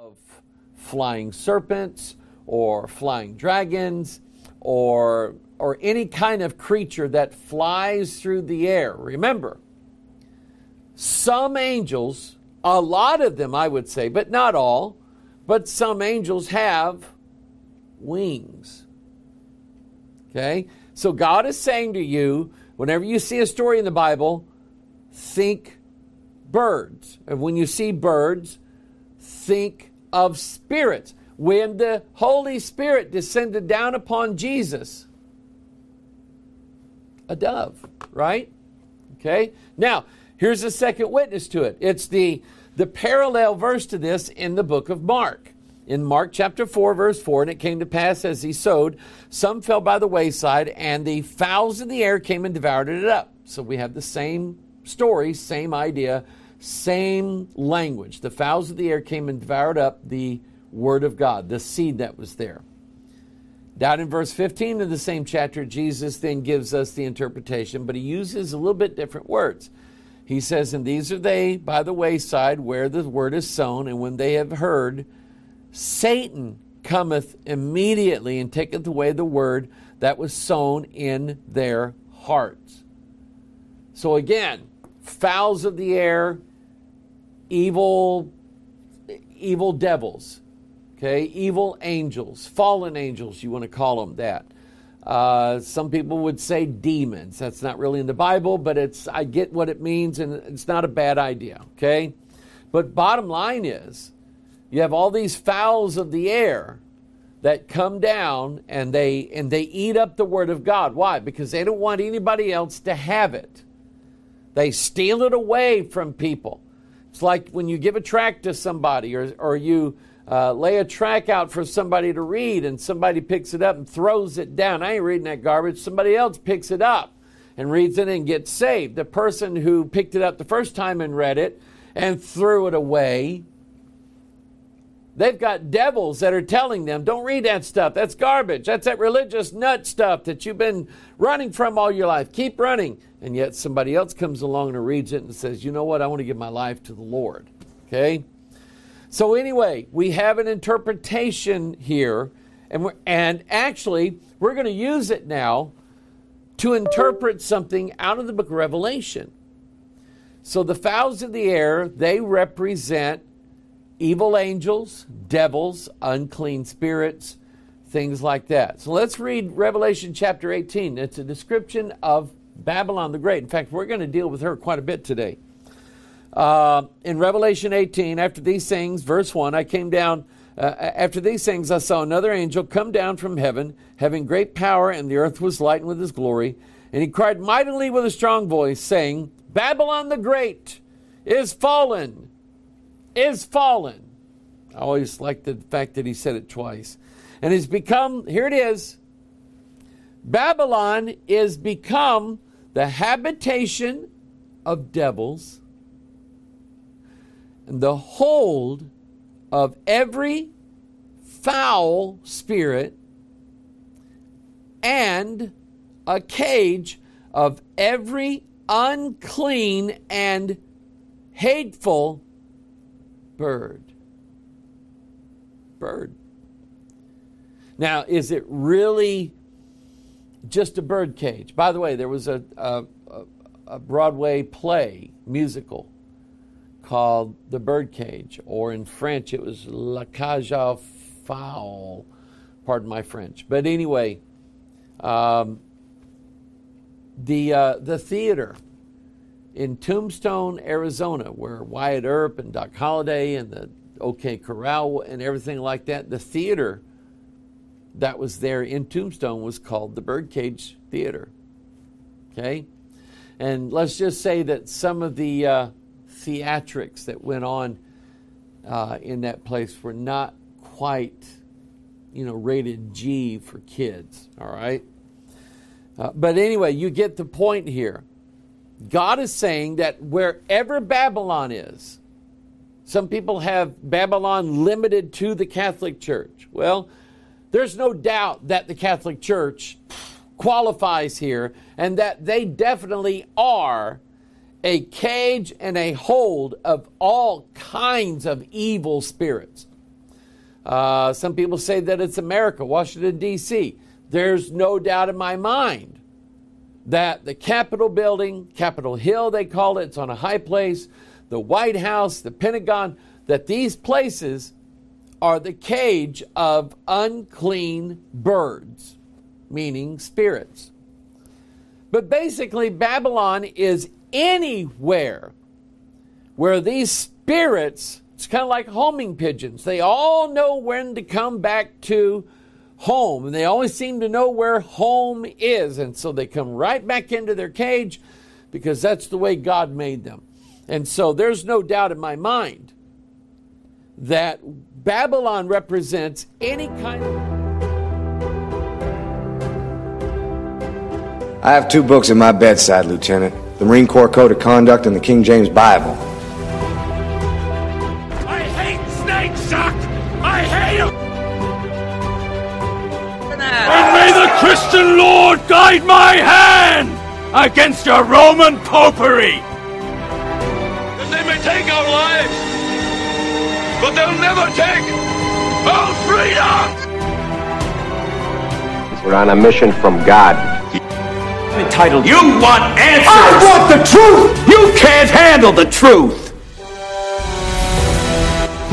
of flying serpents or flying dragons or or any kind of creature that flies through the air. Remember, some angels, a lot of them I would say, but not all, but some angels have wings. Okay? So God is saying to you, whenever you see a story in the Bible, think birds. And when you see birds, think of spirits. When the Holy Spirit descended down upon Jesus, a dove, right? Okay? Now, here's a second witness to it. It's the, the parallel verse to this in the book of Mark. In Mark chapter 4, verse 4, and it came to pass as he sowed, some fell by the wayside, and the fowls of the air came and devoured it up. So we have the same story, same idea, same language. The fowls of the air came and devoured up the word of God, the seed that was there. Down in verse 15 of the same chapter, Jesus then gives us the interpretation, but he uses a little bit different words. He says, And these are they by the wayside where the word is sown, and when they have heard, Satan cometh immediately and taketh away the word that was sown in their hearts. So again, fowls of the air, evil evil devils, okay, evil angels, fallen angels, you want to call them that. Uh, some people would say demons. That's not really in the Bible, but it's I get what it means, and it's not a bad idea. Okay, but bottom line is, you have all these fowls of the air that come down and they and they eat up the word of God. Why? Because they don't want anybody else to have it. They steal it away from people. It's like when you give a tract to somebody or, or you uh, lay a tract out for somebody to read and somebody picks it up and throws it down. I ain't reading that garbage. Somebody else picks it up and reads it and gets saved. The person who picked it up the first time and read it and threw it away They've got devils that are telling them, don't read that stuff. That's garbage. That's that religious nut stuff that you've been running from all your life. Keep running. And yet somebody else comes along and reads it and says, you know what? I want to give my life to the Lord. Okay? So, anyway, we have an interpretation here. And, we're, and actually, we're going to use it now to interpret something out of the book of Revelation. So, the fowls of the air, they represent evil angels, devils, unclean spirits, things like that. So let's read Revelation chapter 18. It's a description of Babylon the Great. In fact, we're going to deal with her quite a bit today. Uh, in Revelation 18, after these things, verse 1, I came down. Uh, after these things, I saw another angel come down from heaven, having great power, and the earth was lightened with his glory. And he cried mightily with a strong voice, saying, Babylon the Great is fallen is fallen. I always like the fact that he said it twice. And has become, here it is Babylon is become the habitation of devils and the hold of every foul spirit and a cage of every unclean and hateful bird. Bird. Now, is it really just a bird cage? By the way, there was a, a, a Broadway play, musical, called The Birdcage, or in French it was La Cage aux Folles. Pardon my French. But anyway, um, the, uh, the theater in Tombstone, Arizona, where Wyatt Earp and Doc Holliday and the OK Corral and everything like that, the theater that was there in Tombstone was called the Birdcage Theater. Okay? And let's just say that some of the uh, theatrics that went on uh, in that place were not quite, you know, rated G for kids, all right? Uh, but anyway, you get the point here. God is saying that wherever Babylon is, some people have Babylon limited to the Catholic Church. Well, there's no doubt that the Catholic Church qualifies here and that they definitely are a cage and a hold of all kinds of evil spirits. Uh, some people say that it's America, Washington, D.C. There's no doubt in my mind that the Capitol building, Capitol Hill, they call it, it's on a high place, the White House, the Pentagon, that these places are the cage of unclean birds, meaning spirits. But basically, Babylon is anywhere where these spirits, it's kind of like homing pigeons, they all know when to come back to home, and they always seem to know where home is, and so they come right back into their cage because that's the way God made them. And so there's no doubt in my mind that Babylon represents any kind of. I have two books at my bedside, Lieutenant the Marine Corps Code of Conduct and the King James Bible. Christian Lord guide my hand against your Roman popery! That they may take our lives, but they'll never take our freedom! We're on a mission from God. Entitled, you want answers! I want the truth! You can't handle the truth!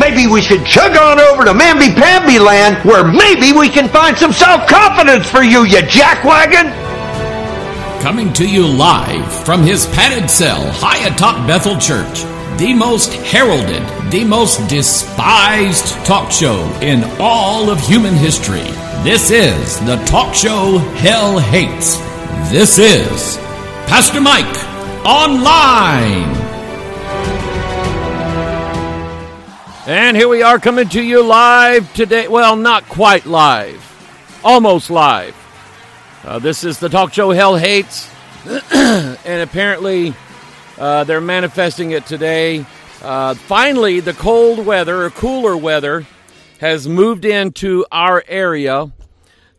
Maybe we should chug on over to Mamby Pamby land where maybe we can find some self-confidence for you, you jackwagon! Coming to you live from his padded cell high atop Bethel Church, the most heralded, the most despised talk show in all of human history. This is the talk show Hell Hates. This is Pastor Mike Online. And here we are coming to you live today. Well, not quite live, almost live. Uh, this is the talk show Hell Hates. and apparently, uh, they're manifesting it today. Uh, finally, the cold weather or cooler weather has moved into our area.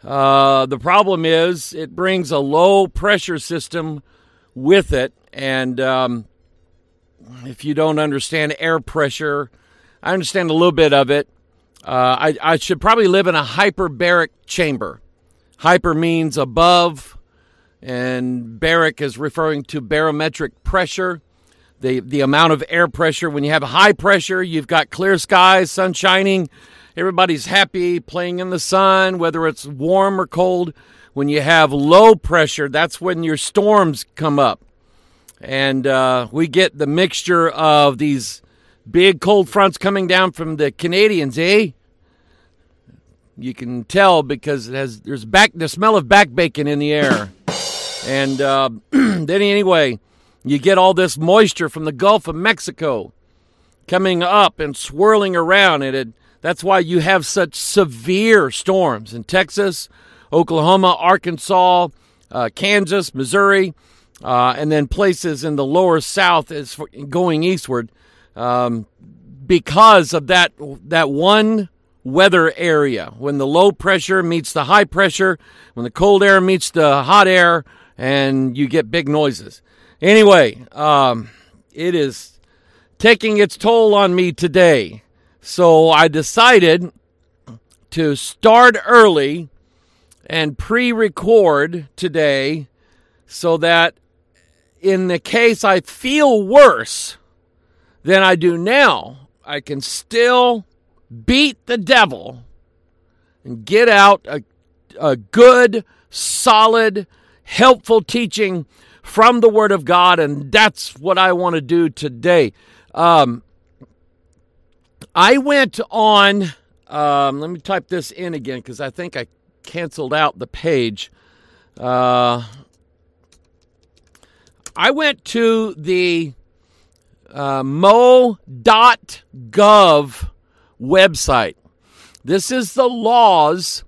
Uh, the problem is it brings a low pressure system with it. And um, if you don't understand air pressure, I understand a little bit of it. Uh, I, I should probably live in a hyperbaric chamber. Hyper means above, and baric is referring to barometric pressure, the, the amount of air pressure. When you have high pressure, you've got clear skies, sun shining, everybody's happy, playing in the sun, whether it's warm or cold. When you have low pressure, that's when your storms come up. And uh, we get the mixture of these big cold fronts coming down from the Canadians, eh? You can tell because it has there's back the smell of back bacon in the air, and uh, then anyway, you get all this moisture from the Gulf of Mexico coming up and swirling around, and it that's why you have such severe storms in Texas, Oklahoma, Arkansas, uh, Kansas, Missouri, uh, and then places in the lower south is going eastward um, because of that that one weather area when the low pressure meets the high pressure, when the cold air meets the hot air, and you get big noises. Anyway, um, it is taking its toll on me today. So I decided to start early and pre record today so that in the case I feel worse than I do now, I can still beat the devil and get out a, a good, solid, helpful teaching from the Word of God. And that's what I want to do today. Um, I went on, um, let me type this in again because I think I canceled out the page. Uh, I went to the uh, mo.gov website. This is the laws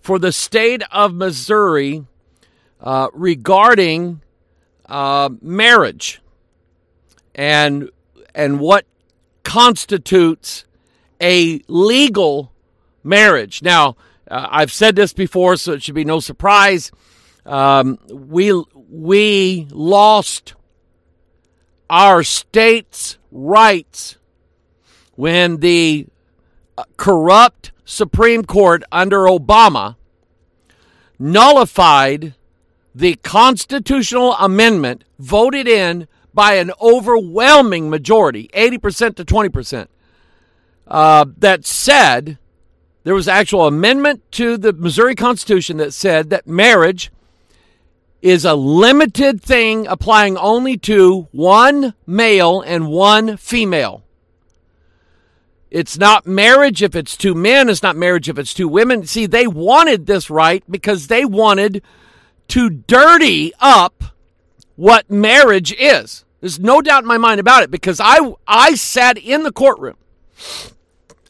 for the state of Missouri uh, regarding uh, marriage and and what constitutes a legal marriage. Now, uh, I've said this before, so it should be no surprise. Um, we we lost our state's rights when the corrupt Supreme Court under Obama nullified the constitutional amendment voted in by an overwhelming majority, 80% to 20%, uh, that said there was actual amendment to the Missouri Constitution that said that marriage is a limited thing applying only to one male and one female. It's not marriage if it's two men, it's not marriage if it's two women. See, they wanted this right because they wanted to dirty up what marriage is. There's no doubt in my mind about it because I I sat in the courtroom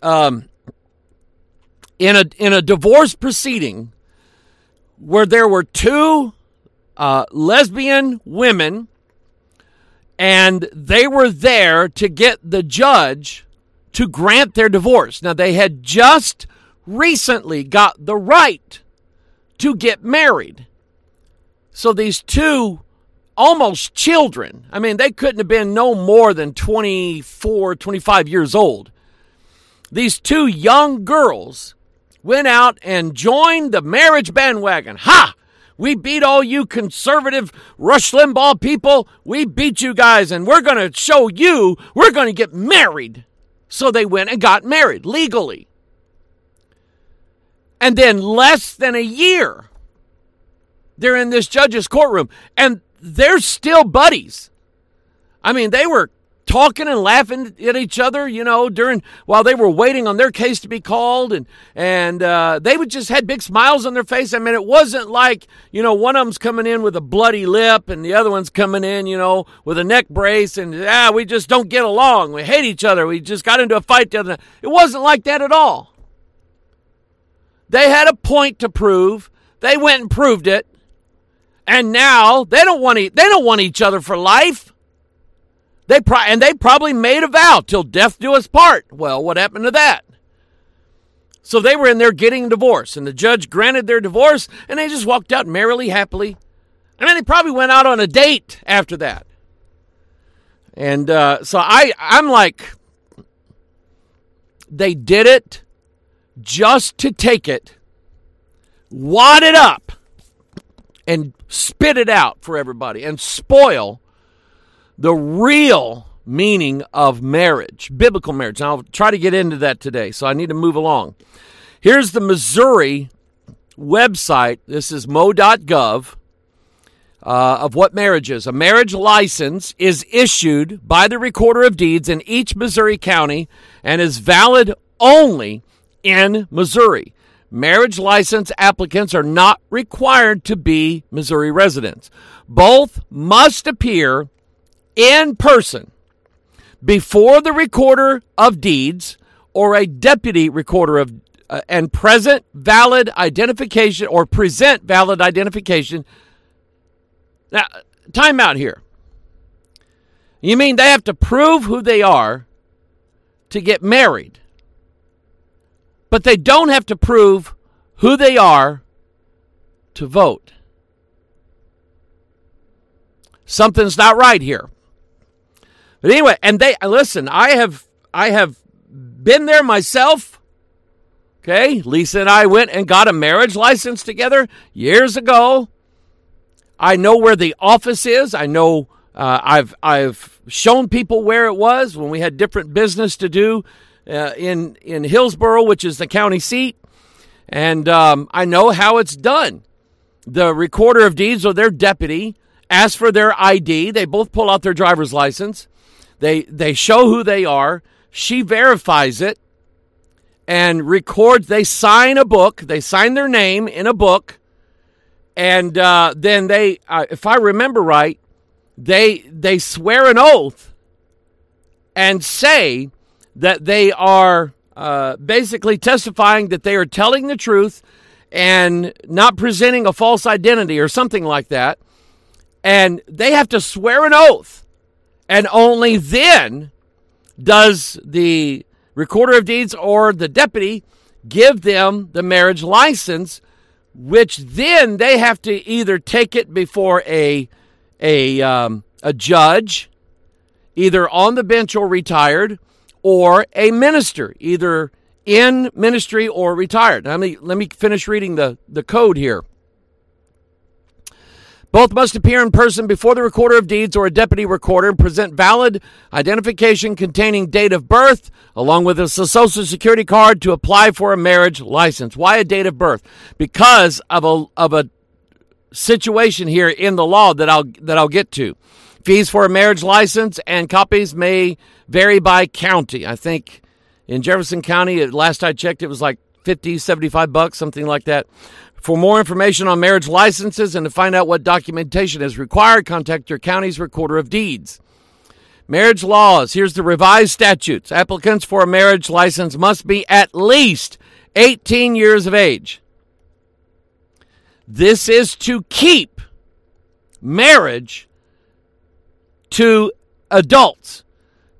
um in a in a divorce proceeding where there were two uh, lesbian women and they were there to get the judge to grant their divorce. Now, they had just recently got the right to get married. So these two almost children, I mean, they couldn't have been no more than 24, 25 years old. These two young girls went out and joined the marriage bandwagon. Ha! We beat all you conservative Rush Limbaugh people. We beat you guys, and we're going to show you we're going to get married. So they went and got married legally. And then, less than a year, they're in this judge's courtroom and they're still buddies. I mean, they were talking and laughing at each other, you know, during while they were waiting on their case to be called, and and uh, they would just had big smiles on their face. I mean, it wasn't like you know one of them's coming in with a bloody lip and the other one's coming in, you know, with a neck brace, and ah, we just don't get along. We hate each other. We just got into a fight the other night. It wasn't like that at all. They had a point to prove. They went and proved it. And now they don't want e- they don't want each other for life. They pro- and they probably made a vow till death do us part. Well, what happened to that? So they were in there getting a divorce, and the judge granted their divorce, and they just walked out merrily, happily. I mean, they probably went out on a date after that. And uh, so I, I'm like, they did it just to take it, wad it up, and spit it out for everybody, and spoil the real meaning of marriage, biblical marriage. And I'll try to get into that today, so I need to move along. Here's the Missouri website. This is mo.gov. Uh, of what marriage is. A marriage license is issued by the recorder of deeds in each Missouri county and is valid only in Missouri. Marriage license applicants are not required to be Missouri residents. Both must appear in person before the recorder of deeds or a deputy recorder of uh, and present valid identification or present valid identification. Now, time out here. You mean they have to prove who they are to get married, but they don't have to prove who they are to vote? Something's not right here. But anyway, and they listen, I have I have been there myself. Okay, Lisa and I went and got a marriage license together years ago. I know where the office is. I know uh, I've I've shown people where it was when we had different business to do uh, in in Hillsboro, which is the county seat, and um, I know how it's done. The recorder of deeds or their deputy asks for their ID. They both pull out their driver's license. They they show who they are. She verifies it and records. They sign a book. They sign their name in a book, and uh, then they, uh, if I remember right, they they swear an oath and say that they are uh, basically testifying that they are telling the truth and not presenting a false identity or something like that. And they have to swear an oath and only then does the recorder of deeds or the deputy give them the marriage license, which then they have to either take it before a a um, a judge, either on the bench or retired, or a minister, either in ministry or retired. Let me, let me finish reading the, the code here. Both must appear in person before the recorder of deeds or a deputy recorder and present valid identification containing date of birth along with a social security card to apply for a marriage license. Why a date of birth? Because of a of a situation here in the law that I'll that I'll get to. Fees for a marriage license and copies may vary by county. I think in Jefferson County, last I checked, it was like 50, 75 bucks, something like that. For more information on marriage licenses and to find out what documentation is required, contact your county's recorder of deeds. Marriage laws. Here's the revised statutes. Applicants for a marriage license must be at least 18 years of age. This is to keep marriage to adults.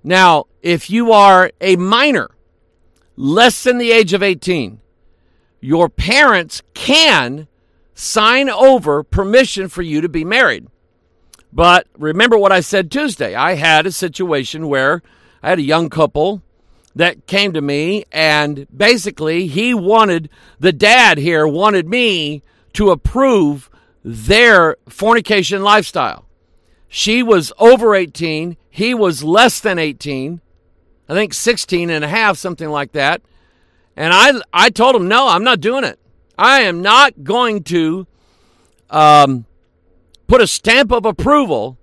Now, if you are a minor, less than the age of 18, your parents can sign over permission for you to be married. But remember what I said Tuesday. I had a situation where I had a young couple that came to me, and basically, he wanted the dad here wanted me to approve their fornication lifestyle. She was over 18, he was less than 18, I think 16 and a half, something like that. And I, I told him, no, I'm not doing it. I am not going to um, put a stamp of approval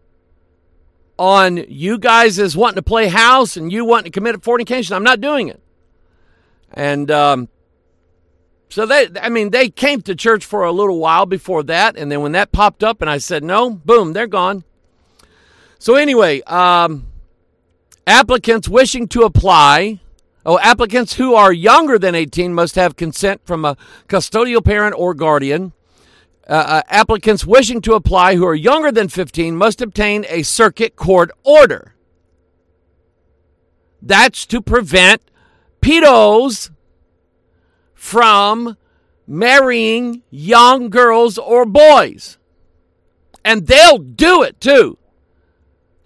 on you guys as wanting to play house and you wanting to commit fornication. I'm not doing it. And um, so they, I mean, they came to church for a little while before that, and then when that popped up, and I said no, boom, they're gone. So anyway, um, applicants wishing to apply Oh, applicants who are younger than 18 must have consent from a custodial parent or guardian. Uh, uh, applicants wishing to apply who are younger than 15 must obtain a circuit court order. That's to prevent pedos from marrying young girls or boys. And they'll do it too.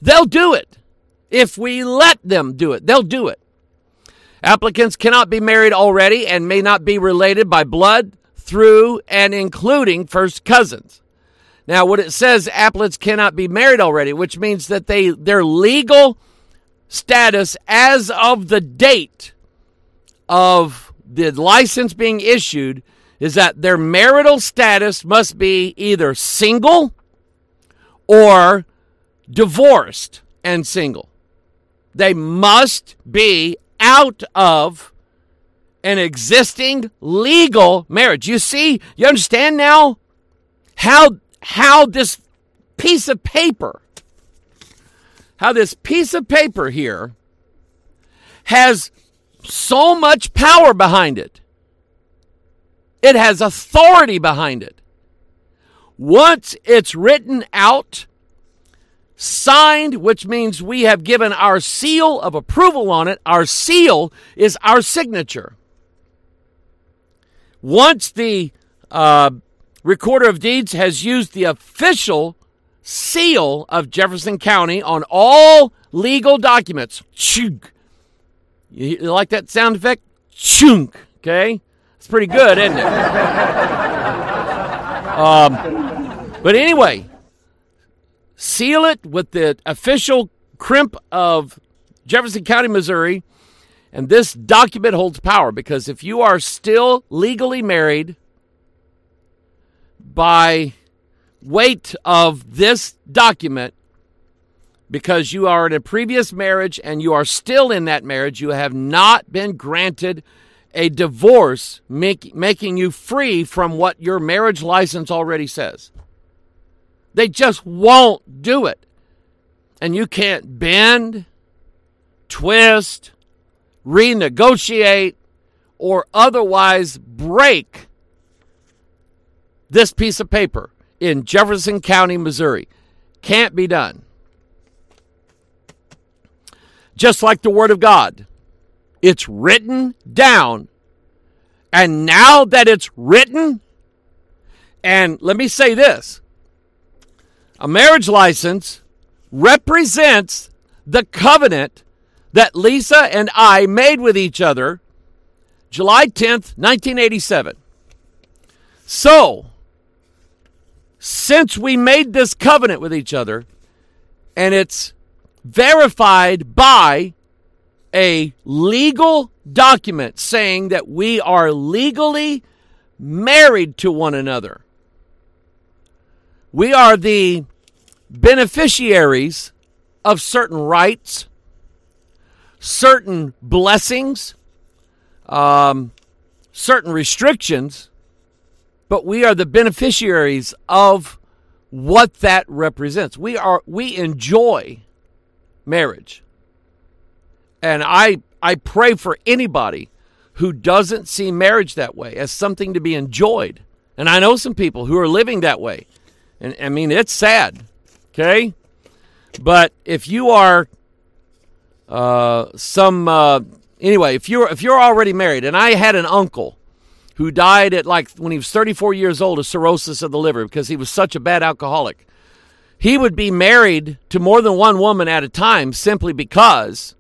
They'll do it. If we let them do it, they'll do it. Applicants cannot be married already and may not be related by blood, through, and including first cousins. Now, what it says, applicants cannot be married already, which means that they their legal status as of the date of the license being issued is that their marital status must be either single or divorced and single. They must be out of an existing legal marriage. You see, you understand now how how this piece of paper how this piece of paper here has so much power behind it. It has authority behind it. Once it's written out, signed, which means we have given our seal of approval on it. Our seal is our signature. Once the uh, recorder of deeds has used the official seal of Jefferson County on all legal documents, chunk. You, like that sound effect? Chunk. Okay, it's pretty good, isn't it? um, but anyway, seal it with the official crimp of Jefferson County, Missouri. And this document holds power because if you are still legally married by weight of this document, because you are in a previous marriage and you are still in that marriage, you have not been granted a divorce, make, making you free from what your marriage license already says. They just won't do it. And you can't bend, twist, renegotiate, or otherwise break this piece of paper in Jefferson County, Missouri. Can't be done. Just like the Word of God, it's written down. And now that it's written, and let me say this a marriage license represents the covenant that Lisa and I made with each other July 10th, 1987. So, since we made this covenant with each other, and it's verified by a legal document saying that we are legally married to one another. We are the beneficiaries of certain rights, certain blessings, um, certain restrictions, but we are the beneficiaries of what that represents. We are we enjoy marriage. And I I pray for anybody who doesn't see marriage that way as something to be enjoyed. And I know some people who are living that way. And I mean it's sad. Okay? But if you are uh, some uh, anyway, if you're if you're already married, and I had an uncle who died at like when he was 34 years old of cirrhosis of the liver because he was such a bad alcoholic. He would be married to more than one woman at a time simply because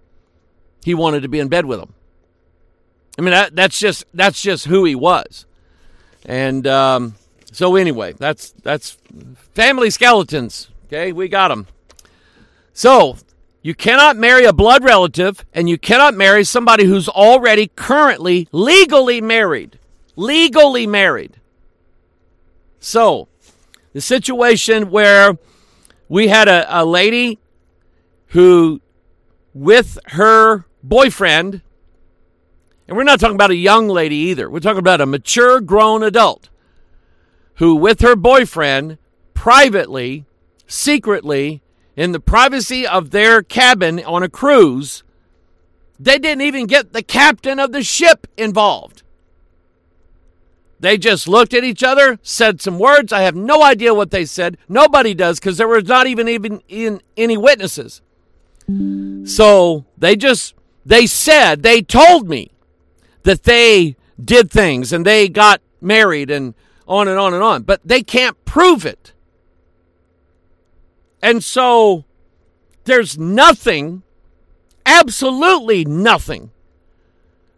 he wanted to be in bed with them. I mean, that, that's just that's just who he was, and um, so anyway, that's that's family skeletons. Okay, we got them. So you cannot marry a blood relative, and you cannot marry somebody who's already currently legally married. Legally married. So, the situation where we had a, a lady who, with her boyfriend, and we're not talking about a young lady either, we're talking about a mature grown adult who, with her boyfriend, privately, secretly, in the privacy of their cabin on a cruise, they didn't even get the captain of the ship involved. They just looked at each other, said some words. I have no idea what they said. Nobody does because there was not even even in any witnesses. So they just they said they told me that they did things and they got married and on and on and on, but they can't prove it. And so there's nothing, absolutely nothing,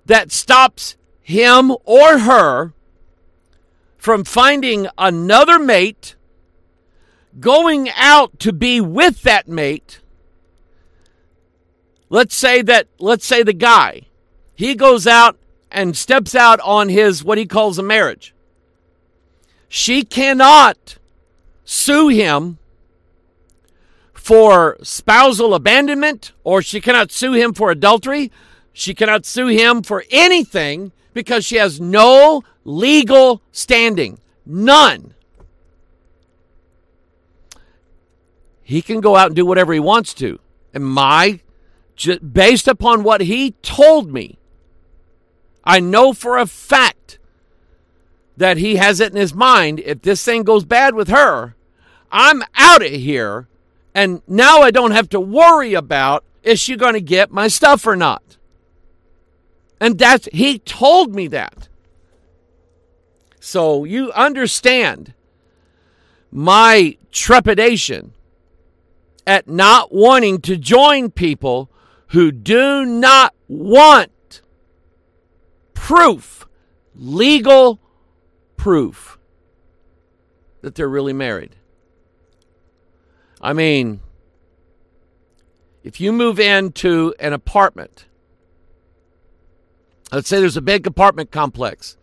that stops him or her from finding another mate, going out to be with that mate. Let's say that, let's say the guy, he goes out and steps out on his, what he calls a marriage. She cannot sue him for spousal abandonment, or she cannot sue him for adultery. She cannot sue him for anything because she has no legal standing. None. He can go out and do whatever he wants to. And my, based upon what he told me, I know for a fact that he has it in his mind if this thing goes bad with her, I'm out of here. And now I don't have to worry about is she going to get my stuff or not. And that's, he told me that. So you understand my trepidation at not wanting to join people who do not want proof, legal proof, that they're really married. I mean, if you move into an apartment, let's say there's a big apartment complex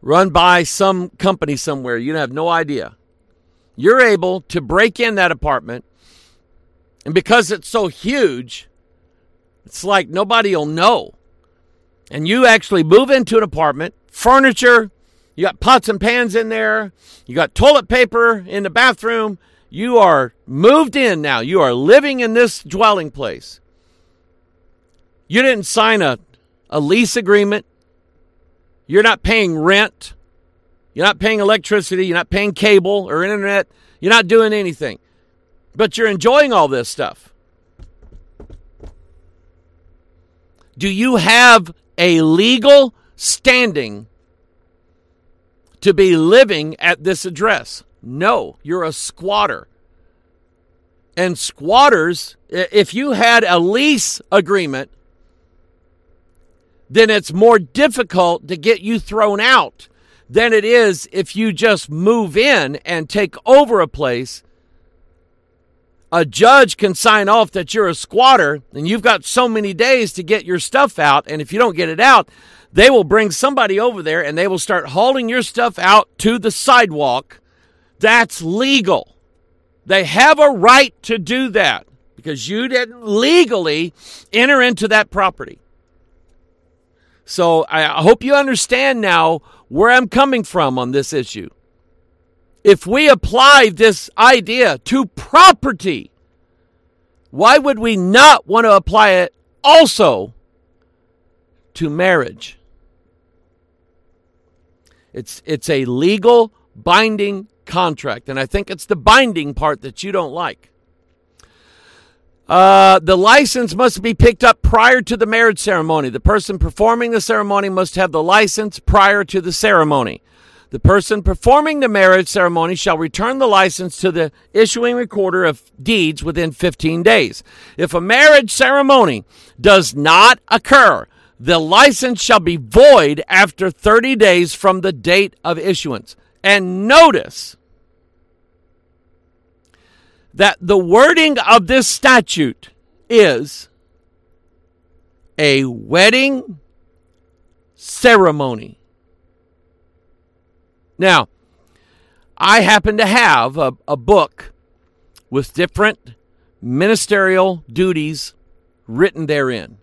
run by some company somewhere. You have no idea. You're able to break in that apartment, and because it's so huge, it's like nobody will know. And you actually move into an apartment, furniture, you got pots and pans in there, you got toilet paper in the bathroom. You are moved in now. You are living in this dwelling place. You didn't sign a, a lease agreement. You're not paying rent. You're not paying electricity. You're not paying cable or internet. You're not doing anything. But you're enjoying all this stuff. Do you have a legal standing to be living at this address? No, you're a squatter. And squatters, if you had a lease agreement then it's more difficult to get you thrown out than it is if you just move in and take over a place. A judge can sign off that you're a squatter and you've got so many days to get your stuff out. And if you don't get it out, they will bring somebody over there and they will start hauling your stuff out to the sidewalk. That's legal. They have a right to do that because you didn't legally enter into that property. So I hope you understand now where I'm coming from on this issue. If we apply this idea to property, why would we not want to apply it also to marriage? It's, it's a legal binding contract, and I think it's the binding part that you don't like. Uh, the license must be picked up prior to the marriage ceremony. The person performing the ceremony must have the license prior to the ceremony. The person performing the marriage ceremony shall return the license to the issuing recorder of deeds within 15 days. If a marriage ceremony does not occur, the license shall be void after 30 days from the date of issuance. And notice, that the wording of this statute is a wedding ceremony. Now, I happen to have a, a book with different ministerial duties written therein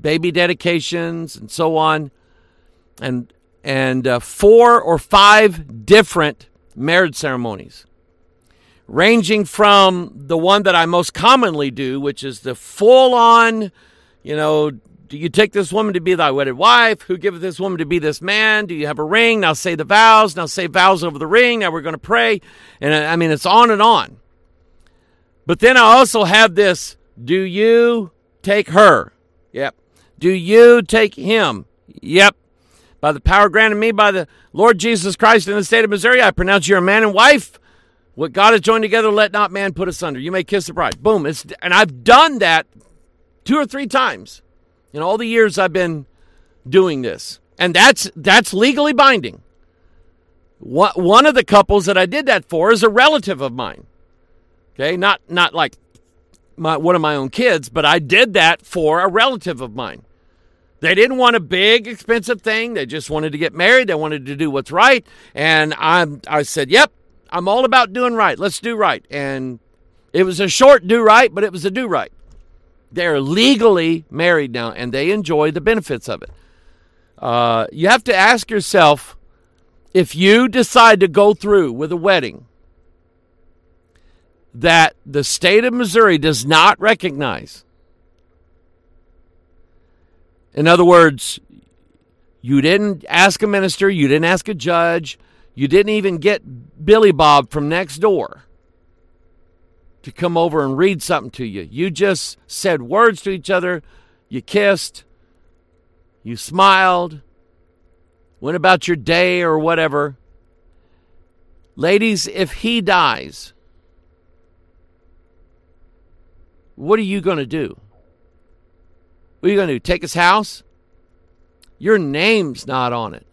baby dedications and so on and and uh, four or five different marriage ceremonies ranging from the one that I most commonly do, which is the full on, you know, do you take this woman to be thy wedded wife? Who giveth this woman to be this man? Do you have a ring? Now say the vows. Now say vows over the ring. Now we're going to pray. And I mean, it's on and on. But then I also have this do you take her? Yep. Do you take him? Yep. By the power granted me by the Lord Jesus Christ in the state of Missouri, I pronounce you a man and wife what God has joined together, let not man put asunder. You may kiss the bride. Boom. It's, and I've done that two or three times in all the years I've been doing this. And that's that's legally binding. One of the couples that I did that for is a relative of mine. Okay, not not like my one of my own kids, but I did that for a relative of mine. They didn't want a big expensive thing. They just wanted to get married. They wanted to do what's right. And I I said, "Yep, I'm all about doing right. Let's do right. And it was a short do right, but it was a do right. They're legally married now and they enjoy the benefits of it. Uh, you have to ask yourself if you decide to go through with a wedding that the state of Missouri does not recognize. In other words, you didn't ask a minister, you didn't ask a judge, you didn't even get Billy Bob from next door to come over and read something to you. You just said words to each other, you kissed, you smiled, went about your day or whatever. Ladies, if he dies, what are you going to do? What are you going to do? Take his house? Your name's not on it.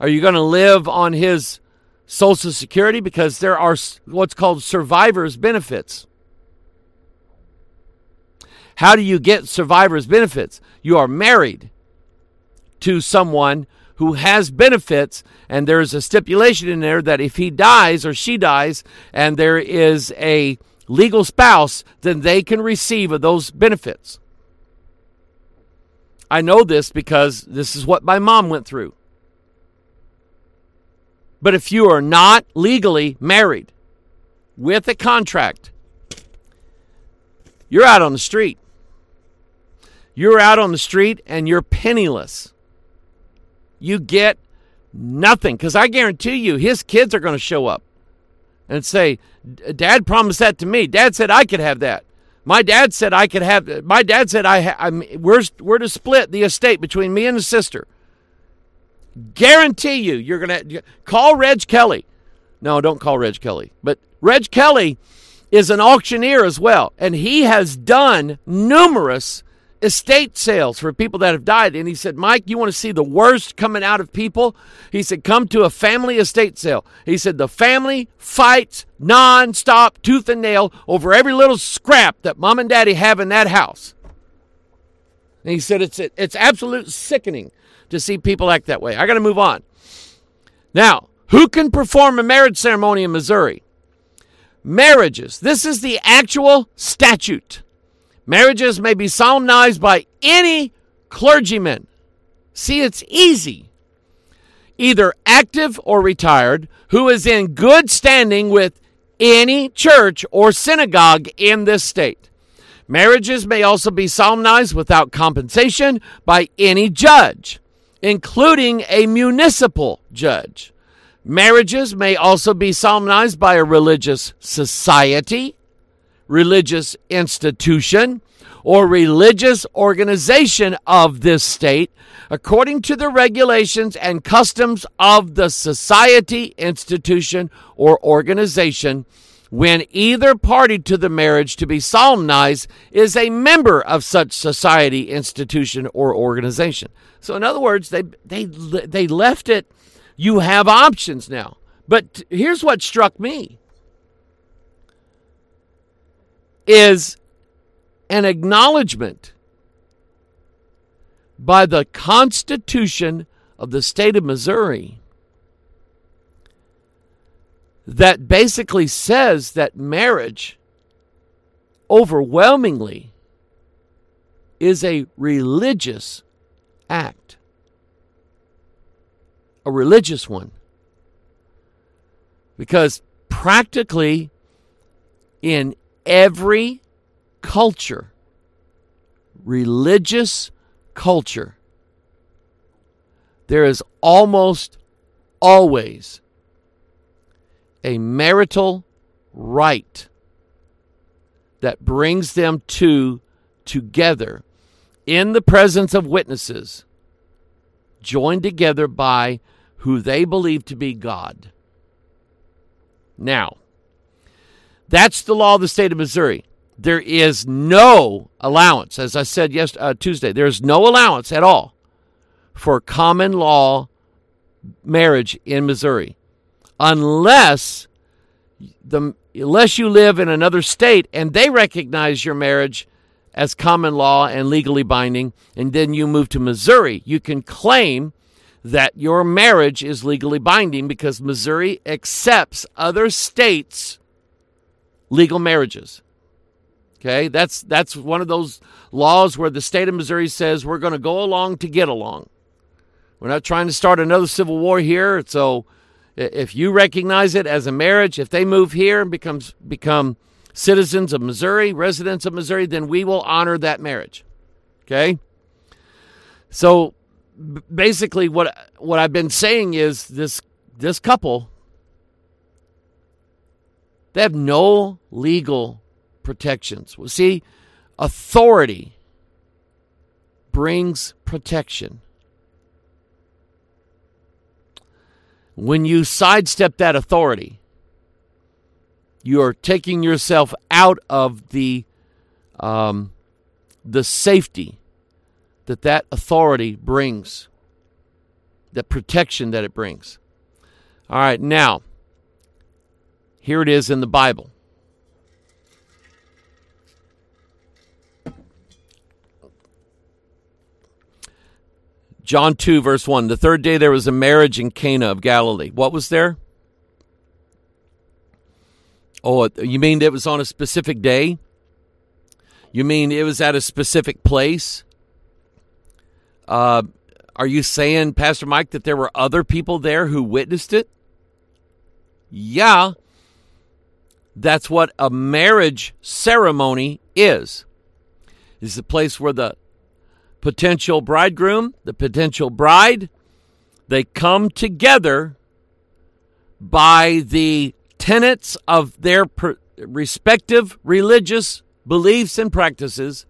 Are you going to live on his Social Security? Because there are what's called survivor's benefits. How do you get survivor's benefits? You are married to someone who has benefits, and there's a stipulation in there that if he dies or she dies, and there is a legal spouse, then they can receive of those benefits. I know this because this is what my mom went through. But if you are not legally married with a contract, you're out on the street. You're out on the street and you're penniless. You get nothing. Because I guarantee you, his kids are going to show up and say, Dad promised that to me. Dad said I could have that. My dad said I could have. My dad said I. Ha- we're we're to split the estate between me and the sister. Guarantee you, you're to call Reg Kelly. No, don't call Reg Kelly. But Reg Kelly is an auctioneer as well, and he has done numerous estate sales for people that have died. And he said, Mike, you want to see the worst coming out of people? He said, come to a family estate sale. He said, the family fights nonstop, tooth and nail, over every little scrap that mom and daddy have in that house. And he said, it's, it's absolute sickening to see people act that way. I got to move on. Now, who can perform a marriage ceremony in Missouri? Marriages. This is the actual statute. Marriages may be solemnized by any clergyman. See, it's easy. Either active or retired, who is in good standing with any church or synagogue in this state. Marriages may also be solemnized without compensation by any judge, including a municipal judge. Marriages may also be solemnized by a religious society religious institution or religious organization of this state according to the regulations and customs of the society, institution, or organization when either party to the marriage to be solemnized is a member of such society, institution, or organization. So, in other words, they, they, they left it, you have options now. But here's what struck me is an acknowledgement by the Constitution of the state of Missouri that basically says that marriage overwhelmingly is a religious act, a religious one. Because practically in every culture, religious culture, there is almost always a marital rite that brings them two together in the presence of witnesses, joined together by who they believe to be God. Now, that's the law of the state of Missouri. There is no allowance, as I said yes uh, Tuesday. There is no allowance at all for common law marriage in Missouri, unless the unless you live in another state and they recognize your marriage as common law and legally binding, and then you move to Missouri, you can claim that your marriage is legally binding because Missouri accepts other states' legal marriages. Okay, that's that's one of those laws where the state of Missouri says we're going to go along to get along. We're not trying to start another civil war here. So if you recognize it as a marriage, if they move here and becomes become citizens of Missouri, residents of Missouri, then we will honor that marriage. Okay? So basically what what I've been saying is this this couple they have no legal protections. Well, see, authority brings protection. When you sidestep that authority, you are taking yourself out of the um, the safety that that authority brings, the protection that it brings. All right, now here it is in the Bible. John 2, verse 1. The third day there was a marriage in Cana of Galilee. What was there? Oh, you mean it was on a specific day? You mean it was at a specific place? Uh, are you saying, Pastor Mike, that there were other people there who witnessed it? Yeah, that's what a marriage ceremony is. It's the place where the potential bridegroom, the potential bride, they come together by the tenets of their per- respective religious beliefs and practices.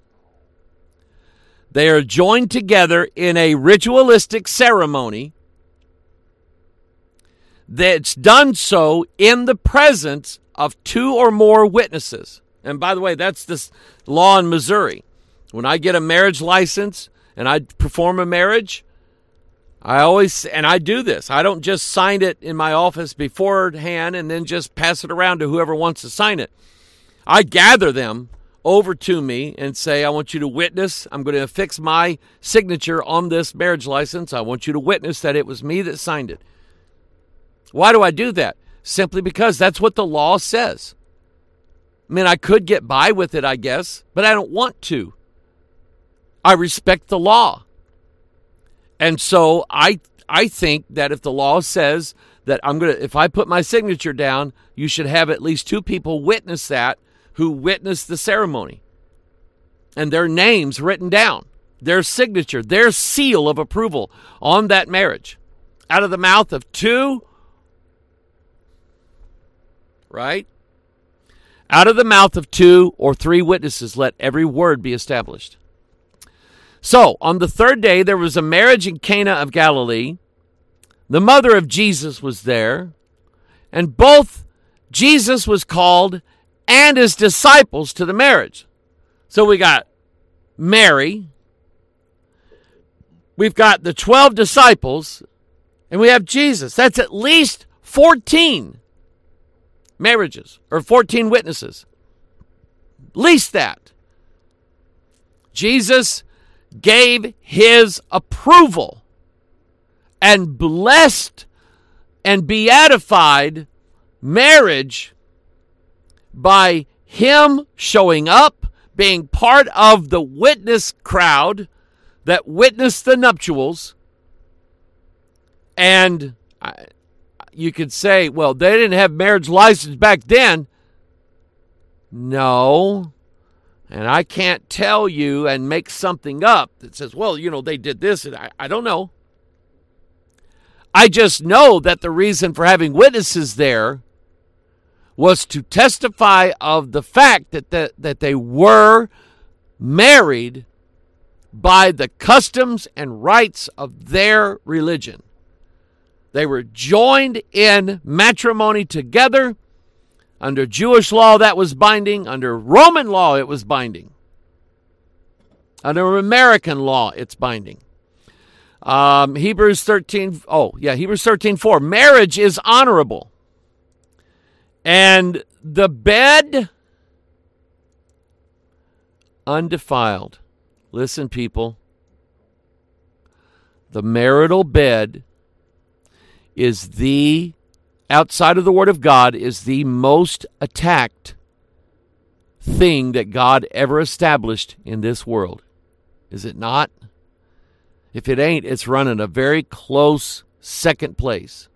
They are joined together in a ritualistic ceremony that's done so in the presence of two or more witnesses. And by the way, that's this law in Missouri. When I get a marriage license and I perform a marriage, I always, and I do this. I don't just sign it in my office beforehand and then just pass it around to whoever wants to sign it. I gather them over to me and say, I want you to witness. I'm going to affix my signature on this marriage license. I want you to witness that it was me that signed it. Why do I do that? Simply because that's what the law says. I mean, I could get by with it, I guess, but I don't want to. I respect the law. And so I I think that if the law says that I'm going to if I put my signature down, you should have at least two people witness that who witnessed the ceremony. And their names written down, their signature, their seal of approval on that marriage. Out of the mouth of two right? Out of the mouth of two or three witnesses, let every word be established. So, on the third day, there was a marriage in Cana of Galilee. The mother of Jesus was there, and both Jesus was called and his disciples to the marriage. So, we got Mary, we've got the 12 disciples, and we have Jesus. That's at least 14 marriages or 14 witnesses. Least that. Jesus gave his approval and blessed and beatified marriage by him showing up, being part of the witness crowd that witnessed the nuptials. And uh, you could say, well, they didn't have marriage license back then. No. And I can't tell you and make something up that says, well, you know, they did this. And I, I don't know. I just know that the reason for having witnesses there was to testify of the fact that, the, that they were married by the customs and rites of their religion. They were joined in matrimony together. Under Jewish law, that was binding. Under Roman law, it was binding. Under American law, it's binding. Um, Hebrews 13, oh, yeah, Hebrews 13, 4. Marriage is honorable. And the bed undefiled. Listen, people. The marital bed is the outside of the word of God is the most attacked thing that God ever established in this world. Is it not? If it ain't, it's running a very close second place.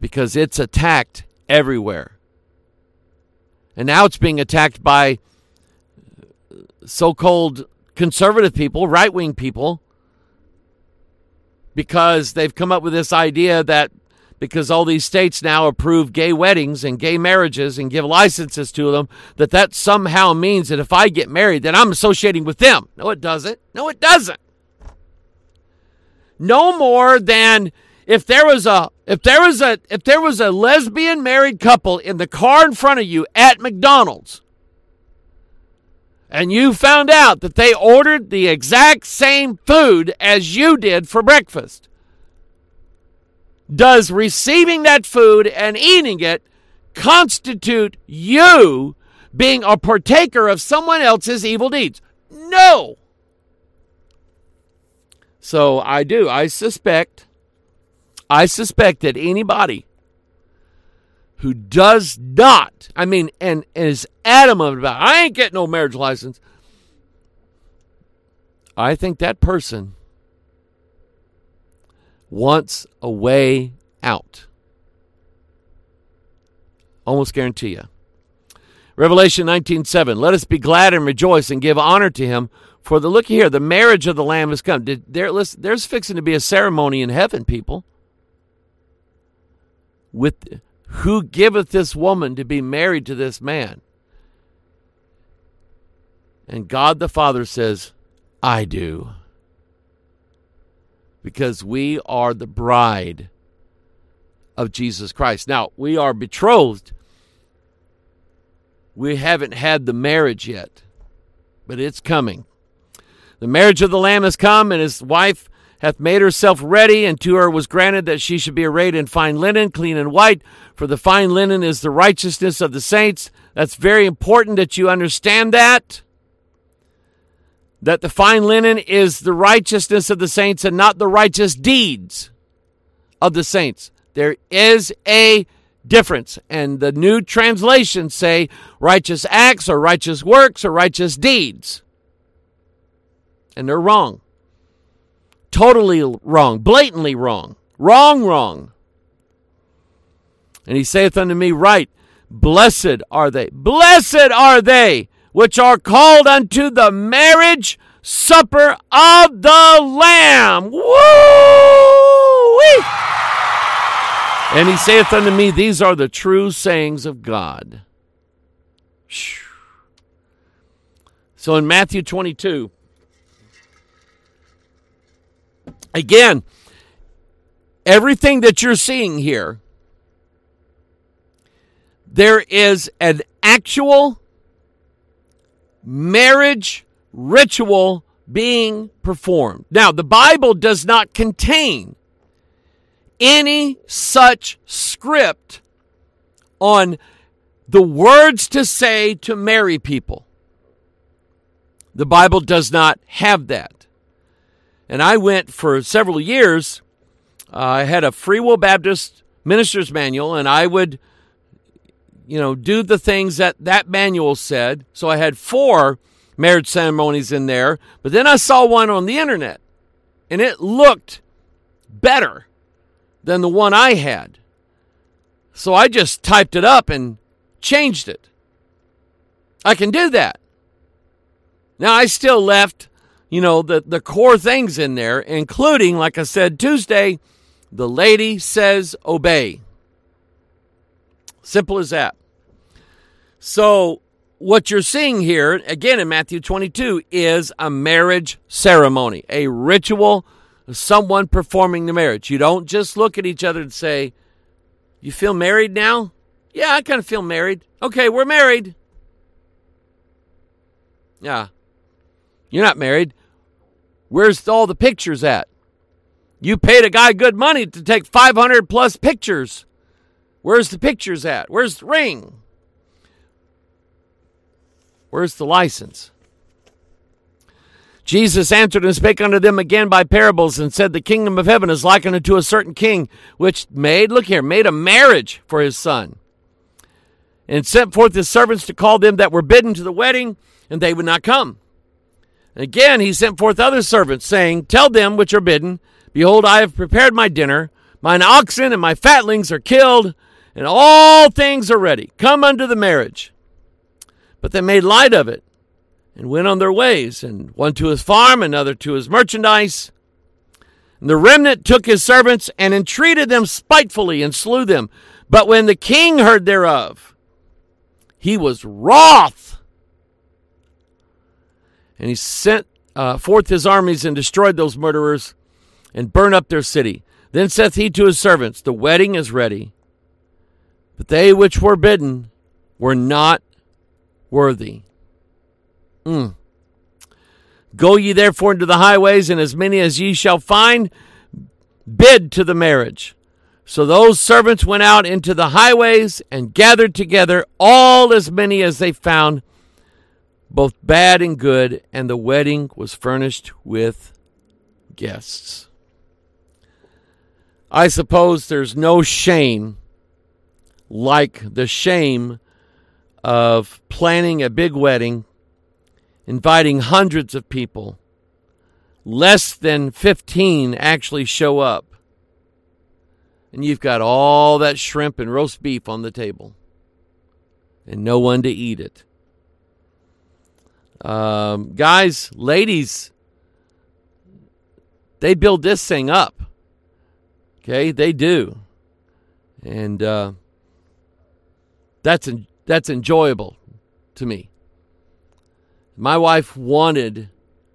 Because it's attacked everywhere. And now it's being attacked by so called conservative people, right wing people, because they've come up with this idea that because all these states now approve gay weddings and gay marriages and give licenses to them that that somehow means that if I get married then I'm associating with them. No it doesn't. No it doesn't. No more than if there was a if there was a if there was a lesbian married couple in the car in front of you at McDonald's and you found out that they ordered the exact same food as you did for breakfast, does receiving that food and eating it constitute you being a partaker of someone else's evil deeds? No. So I do. I suspect, I suspect that anybody who does not, I mean, and, is adamant about, I ain't getting no marriage license. I think that person wants a way out. Almost guarantee you. Revelation 19:7 Let us be glad and rejoice and give honor to him for the look here the marriage of the lamb has come. Did, there listen, there's fixing to be a ceremony in heaven people. With who giveth this woman to be married to this man? And God the Father says, I do. Because we are the bride of Jesus Christ. Now, we are betrothed. We haven't had the marriage yet. but it's coming. The marriage of the Lamb has come, and his wife hath made herself ready, and to her was granted that she should be arrayed in fine linen, clean and white, for the fine linen is the righteousness of the saints. That's very important that you understand that. That the fine linen is the righteousness of the saints and not the righteous deeds of the saints. There is a difference. And the new translations say righteous acts or righteous works or righteous deeds. And they're wrong. Totally wrong. Blatantly wrong. Wrong, wrong. And he saith unto me, Right, blessed are they. Blessed are they which are called unto the marriage supper of the Lamb. Woo! And he saith unto me, These are the true sayings of God. So in Matthew 22, again, everything that you're seeing here, there is an actual marriage ritual being performed. Now, the Bible does not contain any such script on the words to say to marry people. The Bible does not have that. And I went for several years, uh, I had a Free Will Baptist minister's manual, and I would, you know, do the things that that manual said. So I had four marriage ceremonies in there, but then I saw one on the internet, and it looked better than the one I had. So I just typed it up and changed it. I can do that. Now I still left, you know, the, the core things in there, including, like I said Tuesday, the lady says obey. Simple as that. So what you're seeing here, again in Matthew 22, is a marriage ceremony, a ritual someone performing the marriage. You don't just look at each other and say, You feel married now? Yeah, I kind of feel married. Okay, we're married. Yeah. You're not married. Where's all the pictures at? You paid a guy good money to take 500 plus pictures. Where's the pictures at? Where's the ring? Where's the license? Jesus answered and spake unto them again by parables, and said, The kingdom of heaven is likened unto a certain king, which made, look here, made a marriage for his son, and sent forth his servants to call them that were bidden to the wedding, and they would not come. And again he sent forth other servants, saying, Tell them which are bidden, Behold, I have prepared my dinner, mine oxen and my fatlings are killed, and all things are ready. Come unto the marriage. But they made light of it and went on their ways, and one to his farm, another to his merchandise. And the remnant took his servants and entreated them spitefully and slew them. But when the king heard thereof, he was wroth. And he sent uh, forth his armies and destroyed those murderers and burned up their city. Then saith he to his servants, The wedding is ready, but they which were bidden were not worthy. Mm. Go ye therefore into the highways, and as many as ye shall find, bid to the marriage. So those servants went out into the highways and gathered together all as many as they found, both bad and good, and the wedding was furnished with guests. I suppose there's no shame like the shame of planning a big wedding inviting hundreds of people. Less than 15 actually show up. And you've got all that shrimp and roast beef on the table, and no one to eat it. Um, guys, ladies, they build this thing up. Okay, they do, and uh, that's that's enjoyable to me. My wife wanted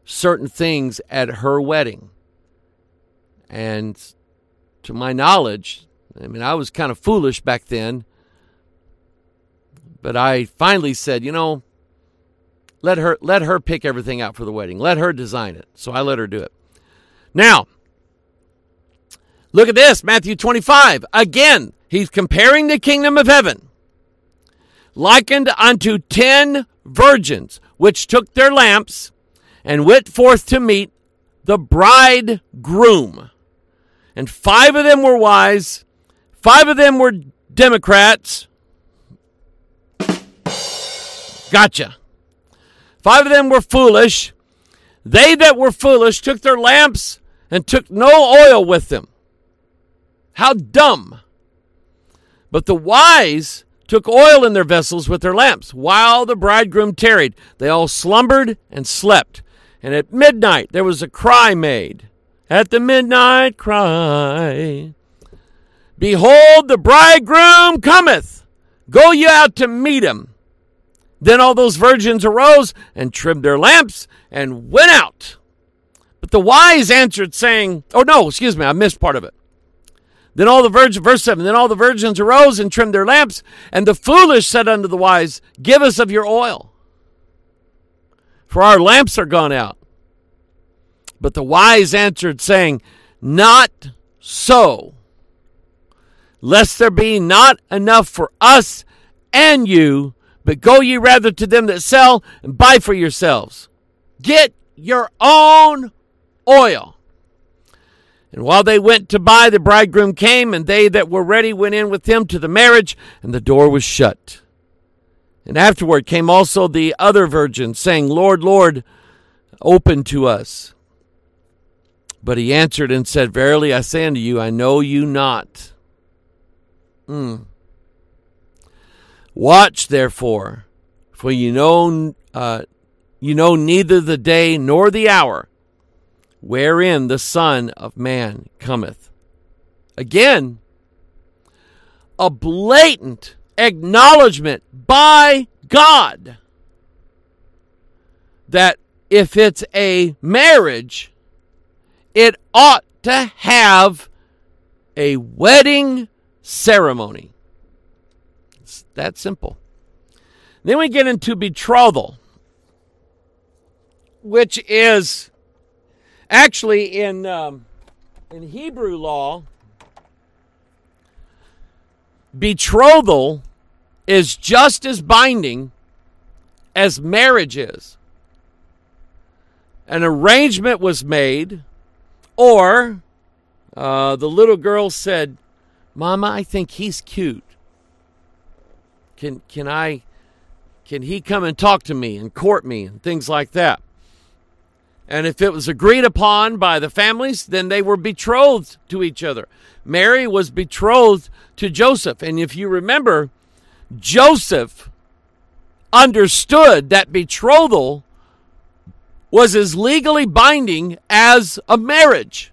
certain things at her wedding. And to my knowledge, I mean, I was kind of foolish back then, but I finally said, you know, let her let her pick everything out for the wedding. Let her design it. So I let her do it. Now, look at this, Matthew 25. Again, he's comparing the kingdom of heaven likened unto 10 virgins which took their lamps and went forth to meet the bridegroom. And five of them were wise, five of them were Democrats. Gotcha. Five of them were foolish. They that were foolish took their lamps and took no oil with them. How dumb. But the wise took oil in their vessels with their lamps. While the bridegroom tarried, they all slumbered and slept. And at midnight there was a cry made. At the midnight cry. Behold, the bridegroom cometh. Go ye out to meet him. Then all those virgins arose and trimmed their lamps and went out. But the wise answered, saying, Oh, no, excuse me, I missed part of it. Then all the virgins, verse 7, then all the virgins arose and trimmed their lamps, and the foolish said unto the wise, Give us of your oil, for our lamps are gone out. But the wise answered, saying, Not so, lest there be not enough for us and you, but go ye rather to them that sell and buy for yourselves. Get your own oil. And while they went to buy, the bridegroom came, and they that were ready went in with him to the marriage, and the door was shut. And afterward came also the other virgins, saying, Lord, Lord, open to us. But he answered and said, Verily I say unto you, I know you not. Mm. Watch therefore, for you know uh, you know neither the day nor the hour wherein the Son of Man cometh. Again, a blatant acknowledgement by God that if it's a marriage, it ought to have a wedding ceremony. It's that simple. Then we get into betrothal, which is actually in um, in Hebrew law. Betrothal is just as binding as marriage is. An arrangement was made, or uh, the little girl said, "Mama, I think he's cute. Can can I can he come and talk to me and court me and things like that?" And if it was agreed upon by the families, then they were betrothed to each other. Mary was betrothed to Joseph. And if you remember, Joseph understood that betrothal was as legally binding as a marriage.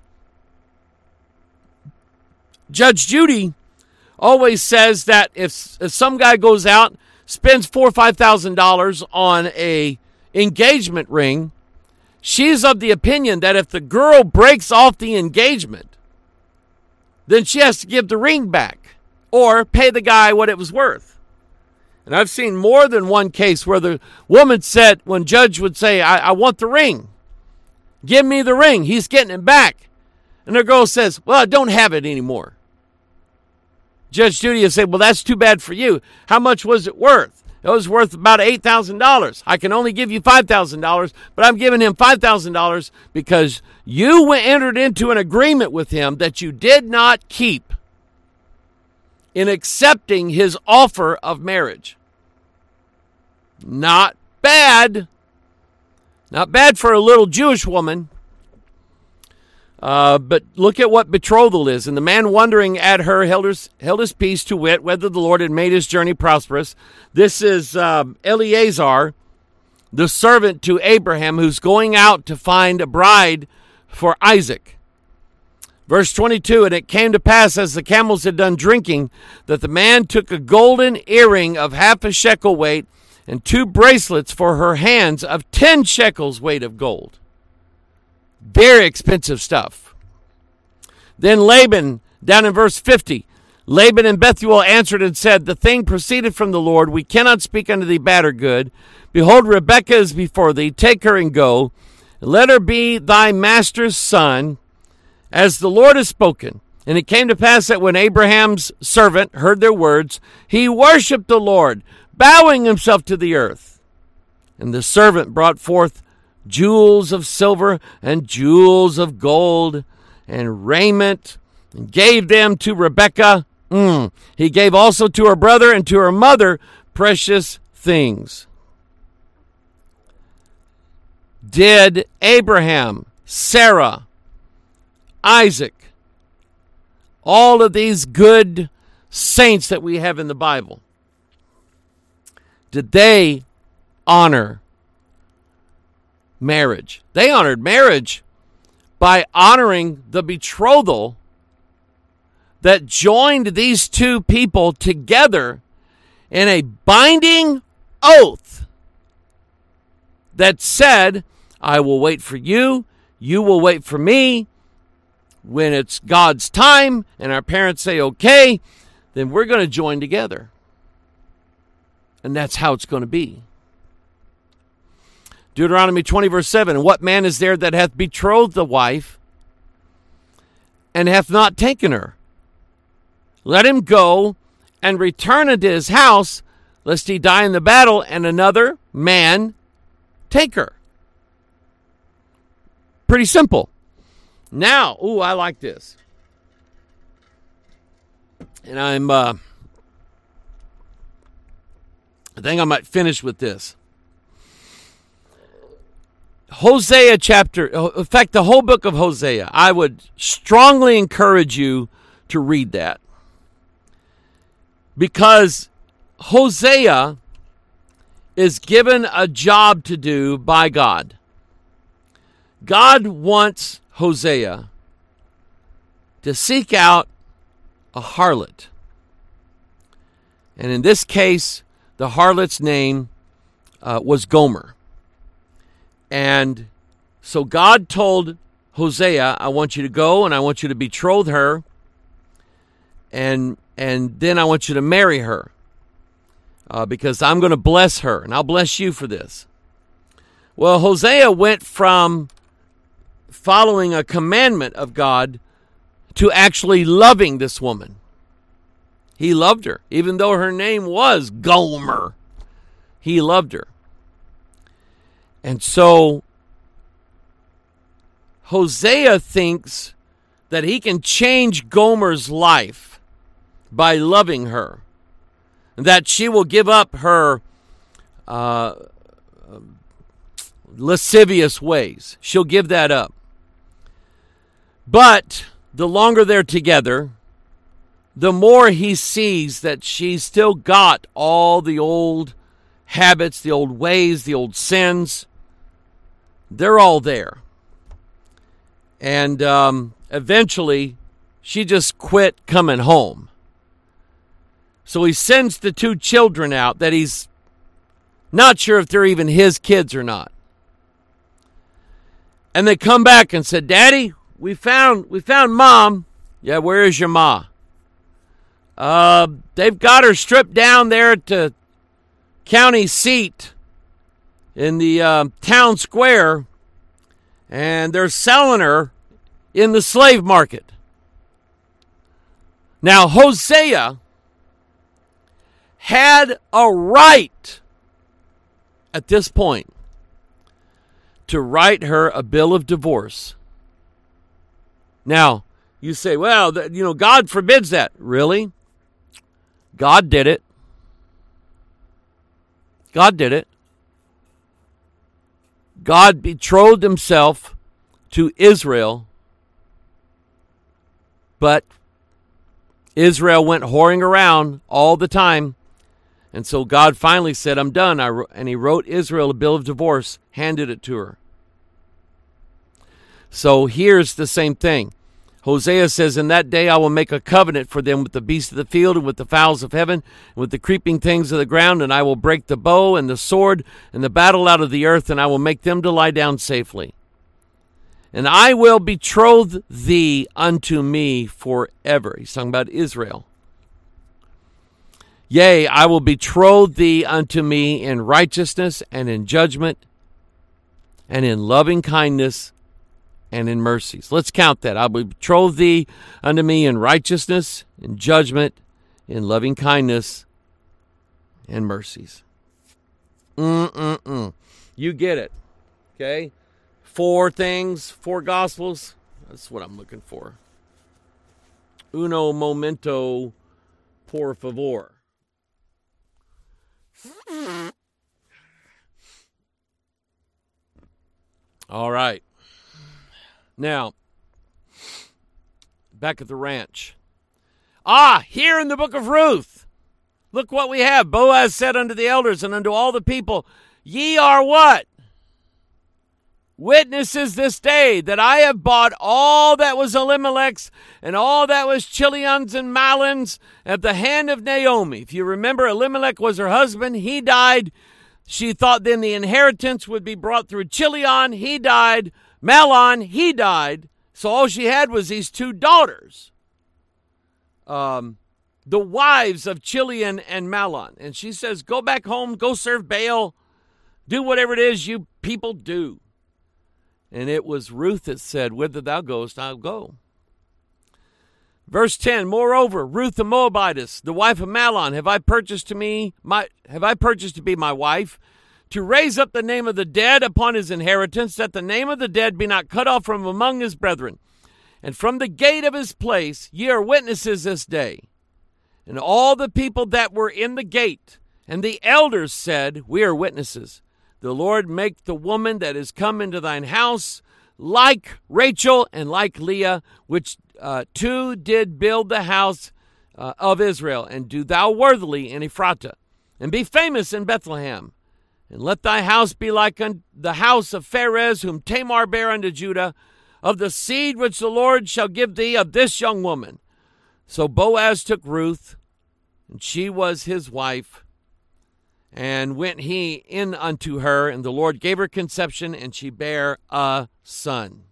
Judge Judy always says that if, if some guy goes out, spends four or five thousand dollars on a engagement ring, she's of the opinion that if the girl breaks off the engagement, then she has to give the ring back or pay the guy what it was worth. And I've seen more than one case where the woman said, when judge would say, I, I want the ring, give me the ring, he's getting it back. And the girl says, Well, I don't have it anymore. Judge Judy say, Well, that's too bad for you. How much was it worth? It was worth about $8,000. I can only give you $5,000, but I'm giving him $5,000 because you entered into an agreement with him that you did not keep in accepting his offer of marriage. Not bad. Not bad for a little Jewish woman. Uh, but look at what betrothal is. And the man wondering at her held his, held his peace to wit whether the Lord had made his journey prosperous. This is um, Eleazar, the servant to Abraham, who's going out to find a bride for Isaac. Verse 22 And it came to pass, as the camels had done drinking, that the man took a golden earring of half a shekel weight and two bracelets for her hands of ten shekels weight of gold. Very expensive stuff. Then Laban, down in verse 50, Laban and Bethuel answered and said, The thing proceeded from the Lord. We cannot speak unto thee bad or good. Behold, Rebekah is before thee. Take her and go. Let her be thy master's son, as the Lord has spoken. And it came to pass that when Abraham's servant heard their words, he worshipped the Lord, bowing himself to the earth. And the servant brought forth jewels of silver and jewels of gold and raiment and gave them to Rebekah. Mm. He gave also to her brother and to her mother precious things. Did Abraham, Sarah, Isaac, all of these good saints that we have in the Bible, did they honor marriage? They honored marriage by honoring the betrothal that joined these two people together in a binding oath that said, I will wait for you, you will wait for me. When it's God's time and our parents say, okay, then we're going to join together. And that's how it's going to be. Deuteronomy 20, verse 7 What man is there that hath betrothed the wife and hath not taken her? Let him go and return unto his house, lest he die in the battle, and another man take her. Pretty simple. Now, ooh, I like this. And I'm, uh, I think I might finish with this. Hosea chapter, in fact, the whole book of Hosea, I would strongly encourage you to read that because Hosea is given a job to do by God. God wants Hosea to seek out a harlot. And in this case, the harlot's name uh, was Gomer. And so God told Hosea, I want you to go and I want you to betroth her. And and then I want you to marry her uh, because I'm going to bless her and I'll bless you for this. Well, Hosea went from following a commandment of God to actually loving this woman. He loved her, even though her name was Gomer. He loved her. And so Hosea thinks that he can change Gomer's life by loving her, that she will give up her uh, lascivious ways. She'll give that up. But the longer they're together, the more he sees that she's still got all the old habits, the old ways, the old sins. They're all there. And um, eventually, she just quit coming home. So he sends the two children out that he's not sure if they're even his kids or not. And they come back and said, "Daddy, we found we found mom. Yeah, where is your ma? Uh, they've got her stripped down there at the county seat in the uh, town square, and they're selling her in the slave market." Now Hosea had a right at this point to write her a bill of divorce. Now, you say, well, you know, God forbids that. Really? God did it. God did it. God betrothed himself to Israel, but Israel went whoring around all the time and so God finally said, I'm done. I, and he wrote Israel a bill of divorce, handed it to her. So here's the same thing. Hosea says, In that day I will make a covenant for them with the beasts of the field and with the fowls of heaven and with the creeping things of the ground, and I will break the bow and the sword and the battle out of the earth, and I will make them to lie down safely. And I will betroth thee unto me forever. He's talking about Israel. Yea, I will betroth thee unto me in righteousness and in judgment and in loving kindness and in mercies. Let's count that. I will betroth thee unto me in righteousness, in judgment, in loving kindness, and mercies. Mm-mm-mm. You get it. Okay? Four things, four gospels. That's what I'm looking for. Uno momento, por favor. All right. Now, back at the ranch. Ah, here in the book of Ruth. Look what we have. Boaz said unto the elders and unto all the people, Ye are what? Witnesses this day that I have bought all that was Elimelech's and all that was Chilion's and Mahlon's at the hand of Naomi. If you remember, Elimelech was her husband. He died. She thought then the inheritance would be brought through Chilion. He died. Mahlon, he died. So all she had was these two daughters. Um, the wives of Chilion and Mahlon. And she says, Go back home, go serve Baal, do whatever it is you people do. And it was Ruth that said, Whither thou goest, I'll go. Verse 10 Moreover, Ruth the Moabitess, the wife of Mahlon, have I purchased to me my have I purchased to be my wife, to raise up the name of the dead upon his inheritance, that the name of the dead be not cut off from among his brethren. And from the gate of his place ye are witnesses this day. And all the people that were in the gate and the elders said, We are witnesses. The Lord make the woman that is come into thine house like Rachel and like Leah, which uh, two did build the house uh, of Israel, and do thou worthily in Ephratah, and be famous in Bethlehem. And let thy house be like the house of Pharez, whom Tamar bare unto Judah, of the seed which the Lord shall give thee of this young woman. So Boaz took Ruth, and she was his wife. And went he in unto her, and the Lord gave her conception, and she bare a son.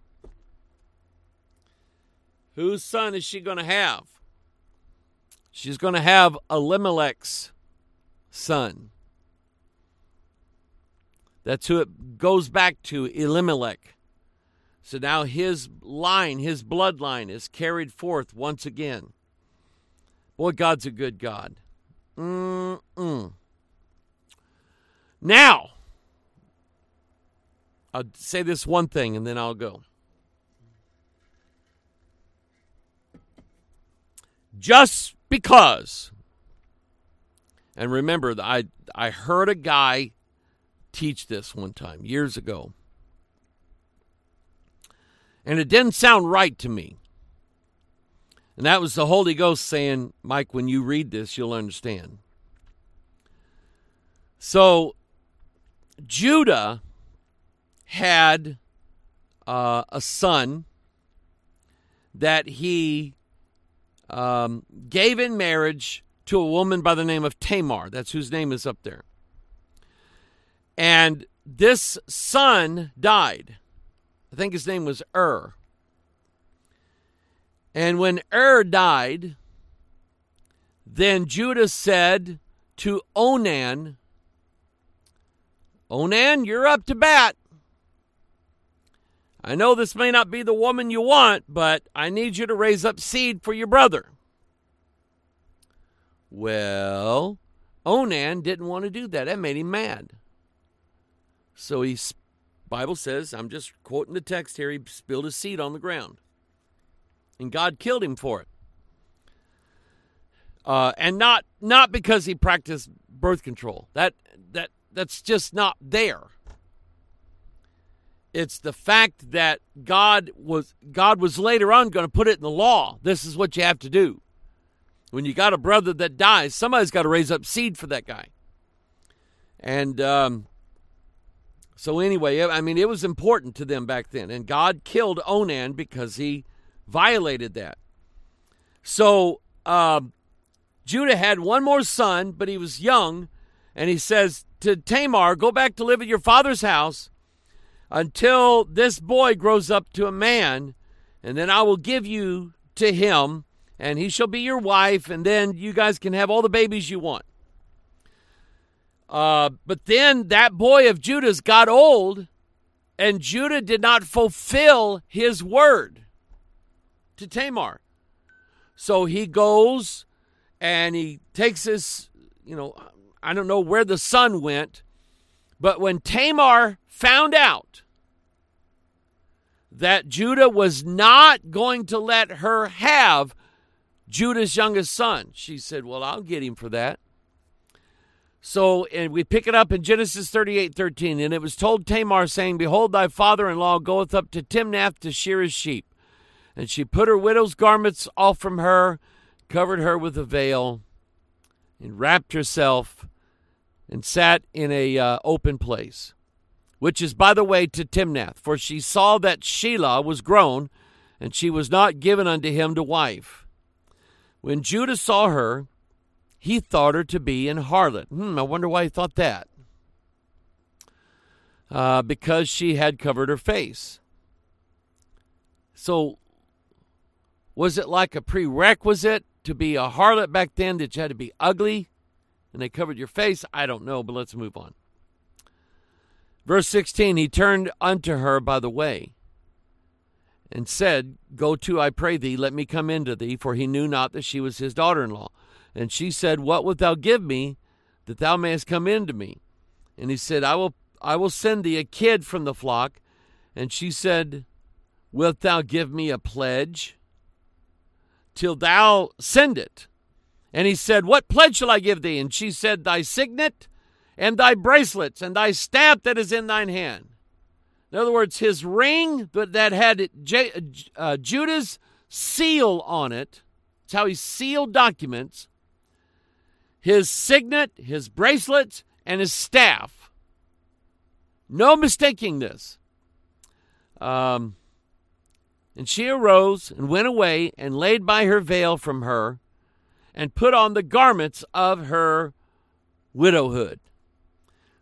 Whose son is she going to have? She's going to have Elimelech's son. That's who it goes back to, Elimelech. So now his line, his bloodline is carried forth once again. Boy, God's a good God. Mm-mm. Now, I'll say this one thing and then I'll go. Just because, and remember, I, I heard a guy teach this one time years ago, and it didn't sound right to me. And that was the Holy Ghost saying, Mike, when you read this, you'll understand. So, Judah had uh, a son that he um, gave in marriage to a woman by the name of Tamar. That's whose name is up there. And this son died. I think his name was Ur. And when Ur died, then Judah said to Onan, Onan, you're up to bat. I know this may not be the woman you want, but I need you to raise up seed for your brother. Well, Onan didn't want to do that. That made him mad. So he Bible says, I'm just quoting the text here, he spilled his seed on the ground and God killed him for it. Uh, and not not because he practiced birth control. That that that's just not there. It's the fact that God was God was later on going to put it in the law. This is what you have to do. When you got a brother that dies, somebody's got to raise up seed for that guy. And um, so anyway, I mean, it was important to them back then. And God killed Onan because he violated that. So uh, Judah had one more son, but he was young, and he says to Tamar, Go back to live at your father's house until this boy grows up to a man, and then I will give you to him, and he shall be your wife, and then you guys can have all the babies you want. Uh, but then that boy of Judah's got old, and Judah did not fulfill his word to Tamar. So he goes and he takes his, you know, I don't know where the son went, but when Tamar found out that Judah was not going to let her have Judah's youngest son, she said, Well, I'll get him for that. So, and we pick it up in Genesis 38 13. And it was told Tamar, saying, Behold, thy father in law goeth up to Timnath to shear his sheep. And she put her widow's garments off from her, covered her with a veil, and wrapped herself, and sat in a uh, open place, which is, by the way, to Timnath. For she saw that Shelah was grown, and she was not given unto him to wife. When Judah saw her, he thought her to be an harlot. Hmm, I wonder why he thought that. Uh, because she had covered her face. So, was it like a prerequisite to be a harlot back then that you had to be ugly and they covered your face? I don't know, but let's move on. Verse 16 He turned unto her by the way and said, Go to, I pray thee, let me come into thee, for he knew not that she was his daughter in law. And she said, What wilt thou give me that thou mayest come in to me? And he said, I will I will send thee a kid from the flock. And she said, Wilt thou give me a pledge till thou send it? And he said, What pledge shall I give thee? And she said, Thy signet and thy bracelets and thy staff that is in thine hand. In other words, his ring that had uh, Judah's seal on it. It's how he sealed documents his signet, his bracelets, and his staff. No mistaking this. Um, and she arose and went away and laid by her veil from her and put on the garments of her widowhood.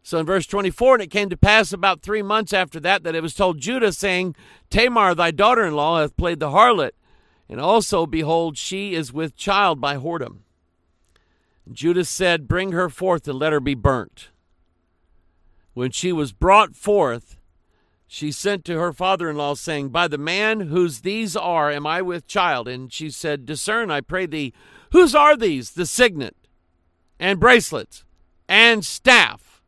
So in verse 24, and it came to pass about three months after that that it was told Judah, saying, Tamar, thy daughter in law, hath played the harlot, and also, behold, she is with child by whoredom. Judah said, Bring her forth and let her be burnt. When she was brought forth, she sent to her father in law, saying, By the man whose these are, am I with child? And she said, Discern, I pray thee, whose are these? The signet, and bracelets, and staff.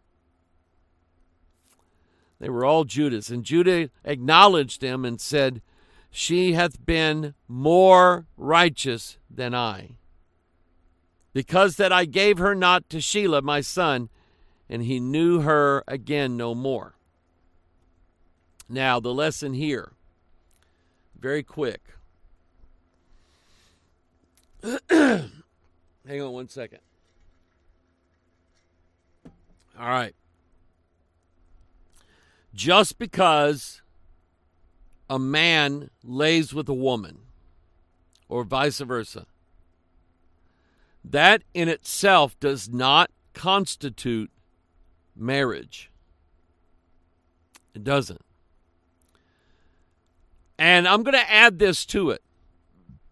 They were all Judah's. And Judah acknowledged them and said, She hath been more righteous than I because that I gave her not to Shelah my son, and he knew her again no more. Now, the lesson here, very quick. Hang on one second. All right. Just because a man lays with a woman, or vice versa, that in itself does not constitute marriage. It doesn't. And I'm going to add this to it,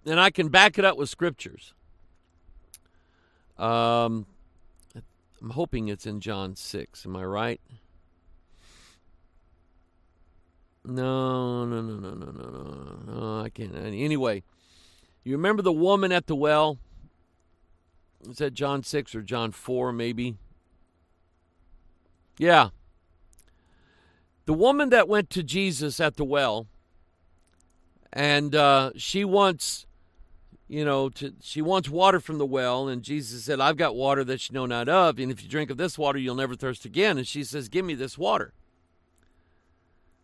and I can back it up with scriptures. Um, I'm hoping it's in John 6. Am I right? No, no, no, no, no, no, no, no. I can't. Anyway, you remember the woman at the well? Is that John 6 or John 4, maybe? Yeah. The woman that went to Jesus at the well, and uh, she wants, you know, to, she wants water from the well, and Jesus said, I've got water that you know not of, and if you drink of this water, you'll never thirst again. And she says, Give me this water.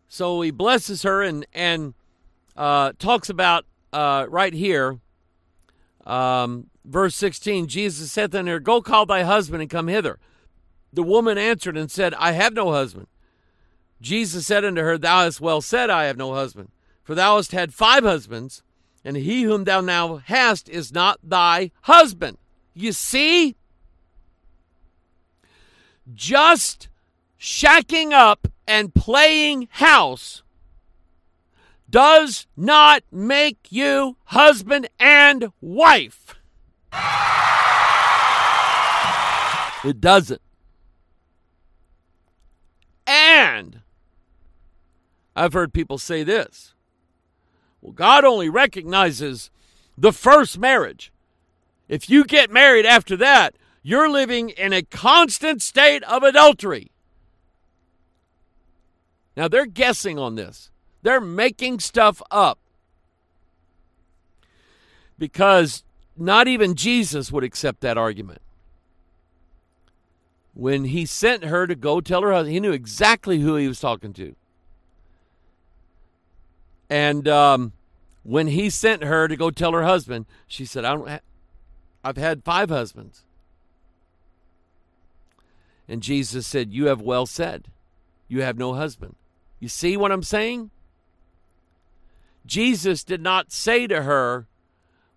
So he blesses her and, and uh, talks about uh, right here um, verse 16 Jesus said unto her, Go call thy husband and come hither. The woman answered and said, I have no husband. Jesus said unto her, Thou hast well said, I have no husband. For thou hast had five husbands, and he whom thou now hast is not thy husband. You see? Just shacking up and playing house does not make you husband and wife. It doesn't. And I've heard people say this well, God only recognizes the first marriage. If you get married after that, you're living in a constant state of adultery. Now, they're guessing on this, they're making stuff up because not even Jesus would accept that argument. When he sent her to go tell her husband, he knew exactly who he was talking to. And um, when he sent her to go tell her husband, she said, "I don't. Ha- I've had five husbands." And Jesus said, "You have well said. You have no husband." You see what I'm saying? Jesus did not say to her,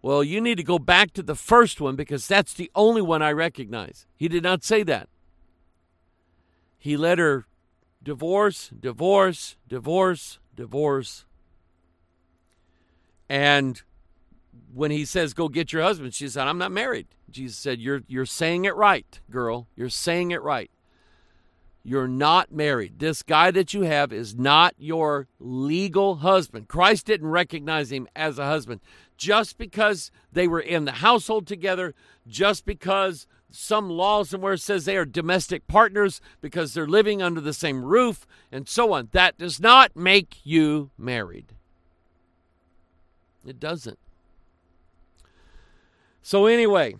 Well, you need to go back to the first one because that's the only one I recognize. He did not say that. He let her divorce, divorce, divorce, divorce. And when he says, Go get your husband, she said, I'm not married. Jesus said, You're, you're saying it right, girl. You're saying it right. You're not married. This guy that you have is not your legal husband. Christ didn't recognize him as a husband just because they were in the household together, just because some law somewhere says they are domestic partners because they're living under the same roof and so on. That does not make you married. It doesn't. So, anyway,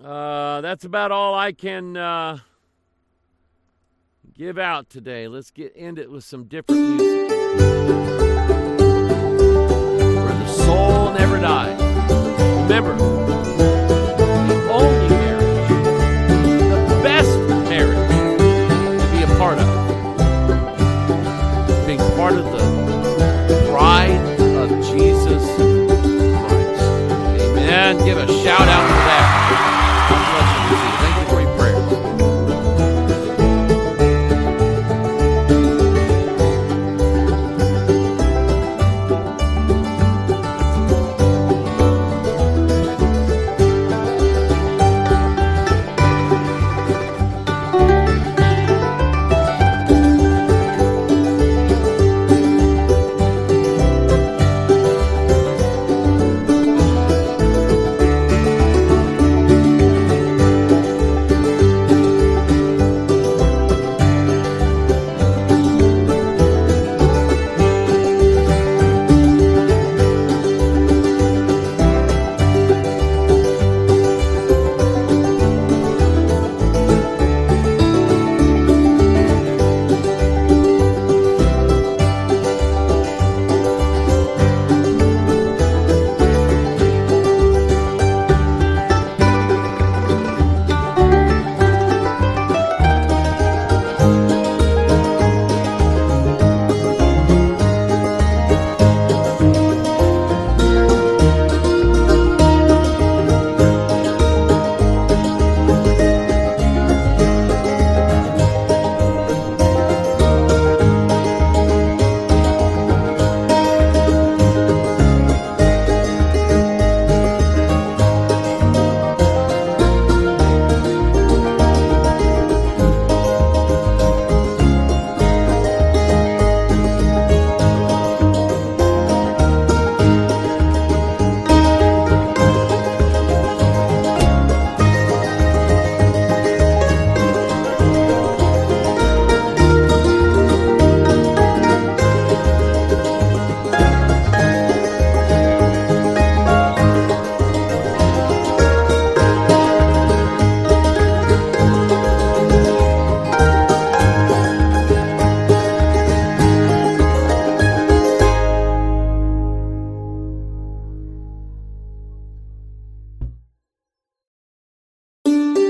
uh, that's about all I can. Uh, give out today. Let's get end it with some different music. Where the soul never dies.